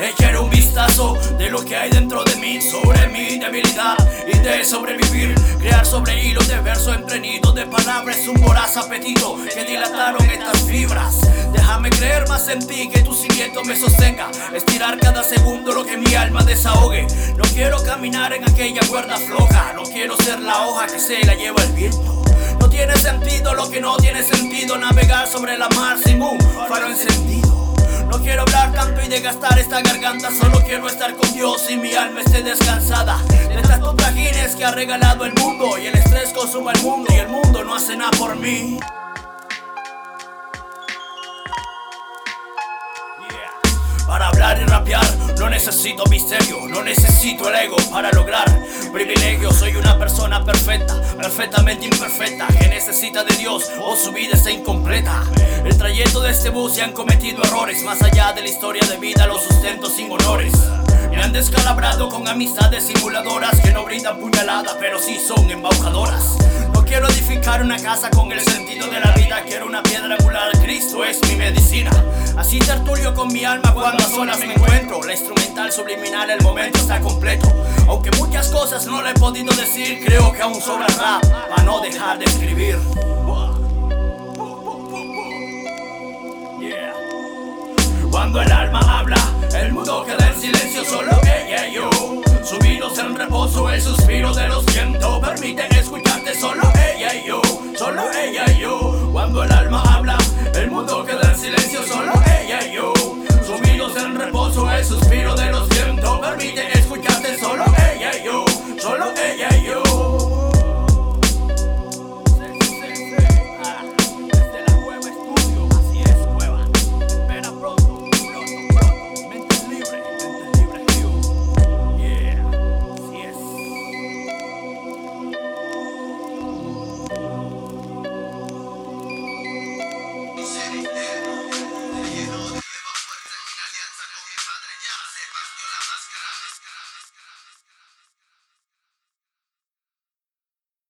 Echar un vistazo de lo que hay dentro de mí sobre mi debilidad y de sobrevivir. Crear sobre hilos de verso emprendido de palabras un voraz apetito que dilataron estas fibras. Déjame creer más en ti que tu cimiento me sostenga. Estirar cada segundo lo que mi alma desahogue. No quiero caminar en aquella cuerda floja. No quiero ser la hoja que se la lleva el viento. No tiene sentido lo que no tiene sentido navegar sobre la mar sin un faro encendido. No quiero hablar tanto y de gastar esta garganta. Solo quiero estar con Dios y mi alma esté descansada. De tantos trajines que ha regalado el mundo Y el estrés consuma el mundo y el mundo no hace nada por mí necesito misterio, no necesito el ego para lograr privilegio. Soy una persona perfecta, perfectamente imperfecta, que necesita de Dios o su vida está incompleta. El trayecto de este bus se han cometido errores, más allá de la historia de vida, los sustentos sin honores. Me han descalabrado con amistades simuladoras que no brindan puñalada, pero sí son embaucadoras. No quiero edificar una casa con el sentido de la vida, quiero una piedra angular. Cristo es mi medicina. Así tertulio con mi alma cuando a solas me encuentro. La subliminal, el momento está completo. Aunque muchas cosas no le he podido decir, creo que aún sobra rap para no dejar de escribir. Cuando el alma habla, el mundo queda en silencio, solo ella y yo. Subidos en reposo, el suspiro de los